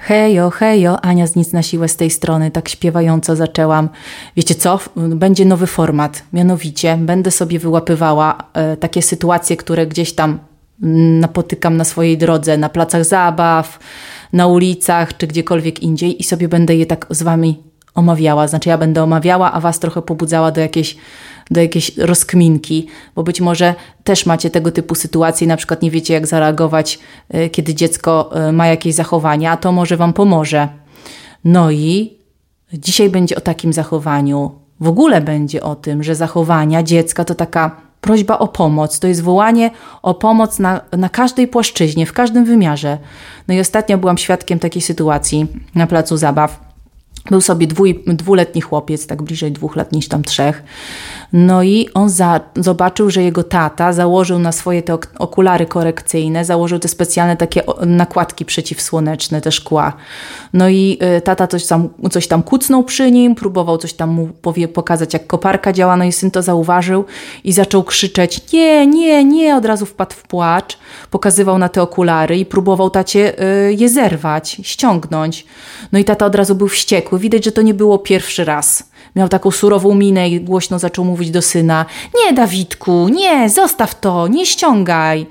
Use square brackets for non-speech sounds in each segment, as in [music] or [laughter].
Hejo, hejo, Ania z nic na siłę z tej strony, tak śpiewająco zaczęłam. Wiecie co? Będzie nowy format. Mianowicie będę sobie wyłapywała e, takie sytuacje, które gdzieś tam napotykam na swojej drodze, na placach zabaw, na ulicach czy gdziekolwiek indziej i sobie będę je tak z wami omawiała. Znaczy ja będę omawiała, a was trochę pobudzała do jakiejś do jakiejś rozkminki, bo być może też macie tego typu sytuacje, na przykład nie wiecie, jak zareagować, e, kiedy dziecko e, ma jakieś zachowania, a to może Wam pomoże. No i dzisiaj będzie o takim zachowaniu. W ogóle będzie o tym, że zachowania dziecka to taka prośba o pomoc, to jest wołanie o pomoc na, na każdej płaszczyźnie, w każdym wymiarze. No i ostatnio byłam świadkiem takiej sytuacji na placu zabaw był sobie dwuj, dwuletni chłopiec, tak bliżej dwóch lat niż tam trzech. No i on za, zobaczył, że jego tata założył na swoje te okulary korekcyjne, założył te specjalne takie nakładki przeciwsłoneczne, te szkła. No i y, tata coś tam, coś tam kucnął przy nim, próbował coś tam mu powie, pokazać, jak koparka działa. No i syn to zauważył i zaczął krzyczeć: Nie, nie, nie, od razu wpadł w płacz. Pokazywał na te okulary i próbował tacie y, je zerwać, ściągnąć. No i tata od razu był wściekły. Widać, że to nie było pierwszy raz. Miał taką surową minę i głośno zaczął mówić do syna: Nie, Dawidku, nie, zostaw to, nie ściągaj.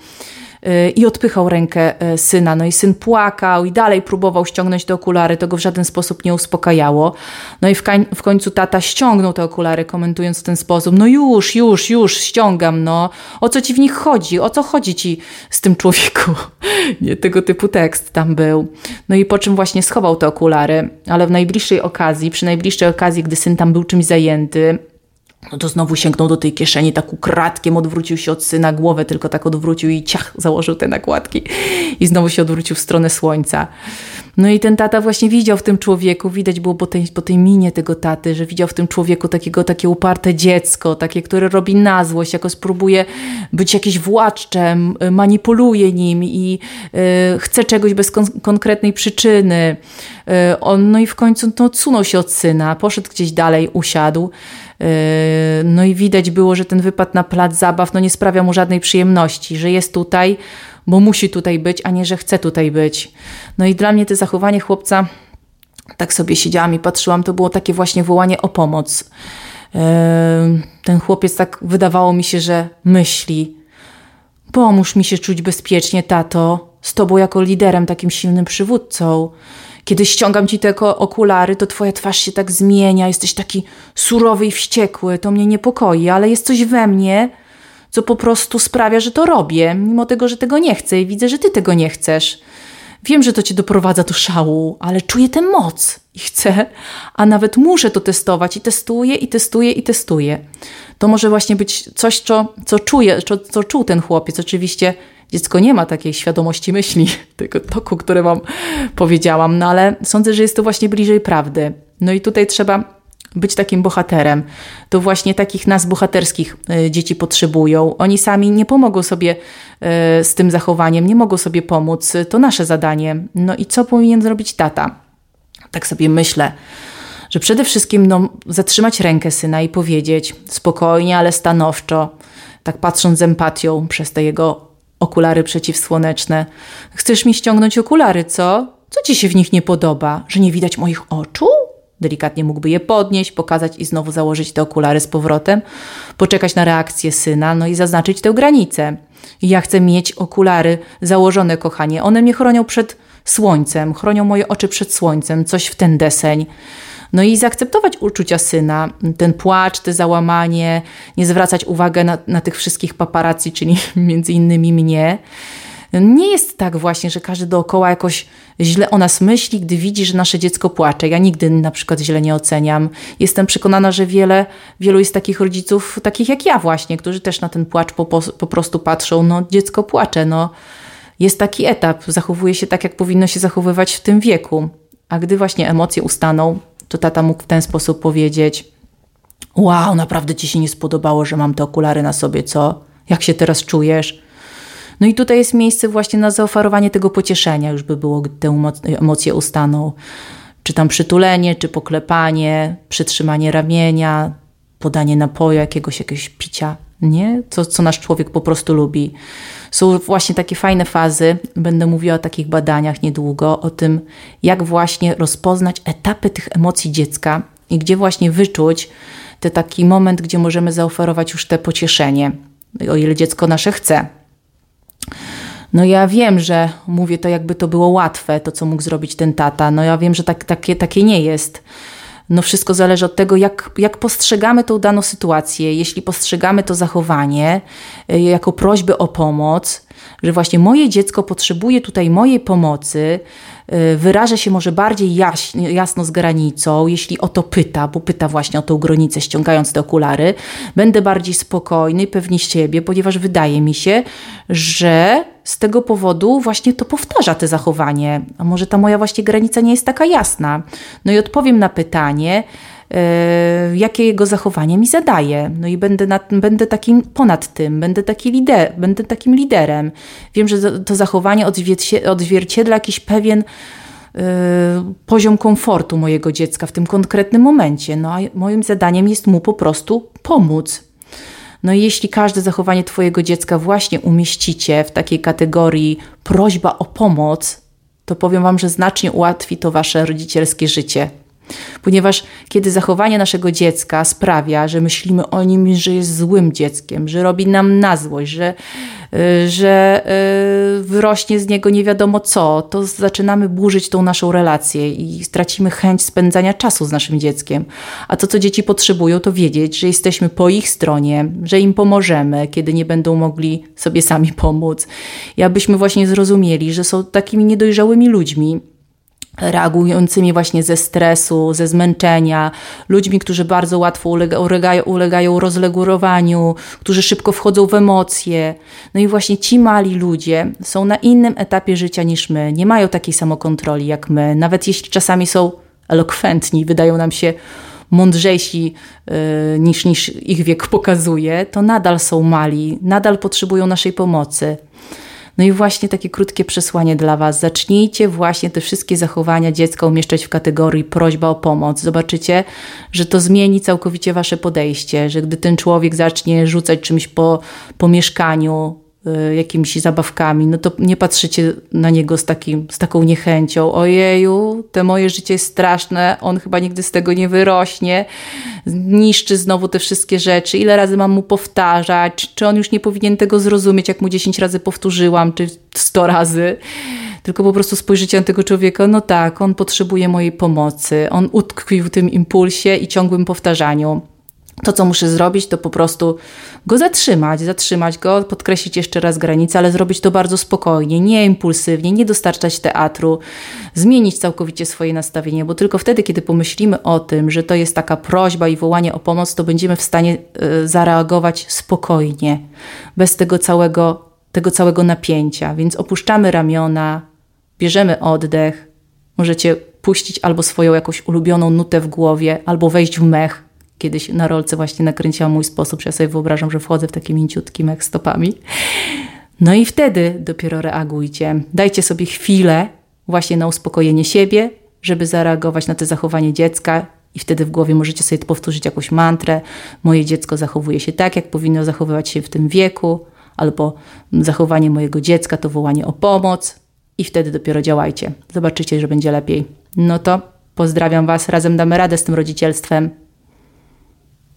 Y, i odpychał rękę y, syna. No i syn płakał i dalej próbował ściągnąć te okulary, to go w żaden sposób nie uspokajało. No i w, w końcu tata ściągnął te okulary, komentując w ten sposób: No już, już, już ściągam, no. O co ci w nich chodzi? O co chodzi ci z tym człowieku? [laughs] Nie, tego typu tekst tam był. No i po czym właśnie schował te okulary, ale w najbliższej okazji, przy najbliższej okazji, gdy syn tam był czymś zajęty, no to znowu sięgnął do tej kieszeni, tak ukradkiem odwrócił się od syna głowę, tylko tak odwrócił i ciach, założył te nakładki i znowu się odwrócił w stronę słońca. No i ten tata właśnie widział w tym człowieku, widać było po tej, po tej minie tego taty, że widział w tym człowieku takiego, takie uparte dziecko, takie, które robi na złość, jako spróbuje być jakimś władczem, manipuluje nim i y, chce czegoś bez kon konkretnej przyczyny. Y, on, no i w końcu no, odsunął się od syna, poszedł gdzieś dalej, usiadł. Yy, no i widać było, że ten wypad na plac zabaw no nie sprawia mu żadnej przyjemności, że jest tutaj, bo musi tutaj być, a nie, że chce tutaj być. No i dla mnie to zachowanie chłopca, tak sobie siedziałam i patrzyłam, to było takie właśnie wołanie o pomoc. Yy, ten chłopiec tak wydawało mi się, że myśli, pomóż mi się czuć bezpiecznie, tato, z tobą jako liderem, takim silnym przywódcą. Kiedy ściągam ci te okulary, to twoja twarz się tak zmienia, jesteś taki surowy i wściekły. To mnie niepokoi, ale jest coś we mnie, co po prostu sprawia, że to robię, mimo tego, że tego nie chcę i widzę, że ty tego nie chcesz. Wiem, że to cię doprowadza do szału, ale czuję tę moc i chcę, a nawet muszę to testować i testuję, i testuję, i testuję. To może właśnie być coś, co, co czuję, co, co czuł ten chłopiec. Oczywiście Dziecko nie ma takiej świadomości myśli, [laughs] tego toku, który Wam powiedziałam, no ale sądzę, że jest to właśnie bliżej prawdy. No i tutaj trzeba być takim bohaterem. To właśnie takich nas bohaterskich e, dzieci potrzebują. Oni sami nie pomogą sobie e, z tym zachowaniem, nie mogą sobie pomóc. To nasze zadanie. No i co powinien zrobić tata? Tak sobie myślę, że przede wszystkim no, zatrzymać rękę syna i powiedzieć spokojnie, ale stanowczo, tak patrząc z empatią przez te jego okulary przeciwsłoneczne. Chcesz mi ściągnąć okulary, co? Co ci się w nich nie podoba? Że nie widać moich oczu? Delikatnie mógłby je podnieść, pokazać i znowu założyć te okulary z powrotem, poczekać na reakcję syna, no i zaznaczyć tę granicę. Ja chcę mieć okulary założone, kochanie. One mnie chronią przed słońcem, chronią moje oczy przed słońcem, coś w ten deseń. No i zaakceptować uczucia syna, ten płacz, te załamanie, nie zwracać uwagi na, na tych wszystkich paparazzi, czyli [laughs] między innymi mnie. Nie jest tak właśnie, że każdy dookoła jakoś źle o nas myśli, gdy widzi, że nasze dziecko płacze. Ja nigdy na przykład źle nie oceniam. Jestem przekonana, że wiele, wielu jest takich rodziców, takich jak ja właśnie, którzy też na ten płacz po, po prostu patrzą. No dziecko płacze, no jest taki etap, zachowuje się tak, jak powinno się zachowywać w tym wieku. A gdy właśnie emocje ustaną, to tata mógł w ten sposób powiedzieć: Wow, naprawdę ci się nie spodobało, że mam te okulary na sobie, co? Jak się teraz czujesz? No i tutaj jest miejsce właśnie na zaoferowanie tego pocieszenia, już by było, gdy te emocje ustaną. Czy tam przytulenie, czy poklepanie, przytrzymanie ramienia, podanie napoju, jakiegoś, jakiegoś picia nie? Co, co nasz człowiek po prostu lubi. Są właśnie takie fajne fazy, będę mówiła o takich badaniach niedługo, o tym, jak właśnie rozpoznać etapy tych emocji dziecka i gdzie właśnie wyczuć ten taki moment, gdzie możemy zaoferować już te pocieszenie, o ile dziecko nasze chce. No ja wiem, że mówię to jakby to było łatwe, to co mógł zrobić ten tata. No ja wiem, że tak, takie, takie nie jest. No wszystko zależy od tego, jak, jak postrzegamy tą daną sytuację. Jeśli postrzegamy to zachowanie y, jako prośbę o pomoc, że właśnie moje dziecko potrzebuje tutaj mojej pomocy, y, wyraża się może bardziej jaśnie, jasno z granicą, jeśli o to pyta, bo pyta właśnie o tą granicę, ściągając te okulary, będę bardziej spokojny, pewni siebie, ponieważ wydaje mi się, że z tego powodu właśnie to powtarza te zachowanie. A może ta moja właśnie granica nie jest taka jasna? No i odpowiem na pytanie, jakie jego zachowanie mi zadaje. No i będę, nad, będę takim ponad tym, będę, taki lider, będę takim liderem. Wiem, że to zachowanie odzwierciedla jakiś pewien e, poziom komfortu mojego dziecka w tym konkretnym momencie. No a moim zadaniem jest mu po prostu pomóc. No i jeśli każde zachowanie Twojego dziecka właśnie umieścicie w takiej kategorii prośba o pomoc, to powiem Wam, że znacznie ułatwi to Wasze rodzicielskie życie. Ponieważ kiedy zachowanie naszego dziecka sprawia, że myślimy o nim, że jest złym dzieckiem, że robi nam na złość, że, y, że y, wyrośnie z niego nie wiadomo co, to zaczynamy burzyć tą naszą relację i stracimy chęć spędzania czasu z naszym dzieckiem. A to, co dzieci potrzebują, to wiedzieć, że jesteśmy po ich stronie, że im pomożemy, kiedy nie będą mogli sobie sami pomóc. I abyśmy właśnie zrozumieli, że są takimi niedojrzałymi ludźmi, reagującymi właśnie ze stresu, ze zmęczenia, ludźmi, którzy bardzo łatwo ulega, ulegają, ulegają rozlegurowaniu, którzy szybko wchodzą w emocje. No i właśnie ci mali ludzie są na innym etapie życia niż my, nie mają takiej samokontroli jak my, nawet jeśli czasami są elokwentni, wydają nam się mądrzejsi yy, niż, niż ich wiek pokazuje, to nadal są mali, nadal potrzebują naszej pomocy. No i właśnie takie krótkie przesłanie dla Was. Zacznijcie właśnie te wszystkie zachowania dziecka umieszczać w kategorii prośba o pomoc. Zobaczycie, że to zmieni całkowicie Wasze podejście, że gdy ten człowiek zacznie rzucać czymś po, po mieszkaniu, jakimiś zabawkami, no to nie patrzycie na niego z, takim, z taką niechęcią. Ojeju, te moje życie jest straszne, on chyba nigdy z tego nie wyrośnie, niszczy znowu te wszystkie rzeczy. Ile razy mam mu powtarzać? Czy on już nie powinien tego zrozumieć, jak mu 10 razy powtórzyłam, czy 100 razy? Tylko po prostu spojrzycie na tego człowieka, no tak, on potrzebuje mojej pomocy, on utkwił w tym impulsie i ciągłym powtarzaniu. To, co muszę zrobić, to po prostu go zatrzymać, zatrzymać go, podkreślić jeszcze raz granicę, ale zrobić to bardzo spokojnie, nie impulsywnie, nie dostarczać teatru, zmienić całkowicie swoje nastawienie, bo tylko wtedy, kiedy pomyślimy o tym, że to jest taka prośba i wołanie o pomoc, to będziemy w stanie y, zareagować spokojnie, bez tego całego, tego całego napięcia. Więc opuszczamy ramiona, bierzemy oddech, możecie puścić albo swoją jakąś ulubioną nutę w głowie, albo wejść w mech, kiedyś na rolce właśnie nakręciłam mój sposób, ja sobie wyobrażam, że wchodzę w takie mięciutki mech stopami. No i wtedy dopiero reagujcie. Dajcie sobie chwilę właśnie na uspokojenie siebie, żeby zareagować na to zachowanie dziecka i wtedy w głowie możecie sobie powtórzyć jakąś mantrę. Moje dziecko zachowuje się tak, jak powinno zachowywać się w tym wieku, albo zachowanie mojego dziecka to wołanie o pomoc i wtedy dopiero działajcie. Zobaczycie, że będzie lepiej. No to pozdrawiam Was, razem damy radę z tym rodzicielstwem.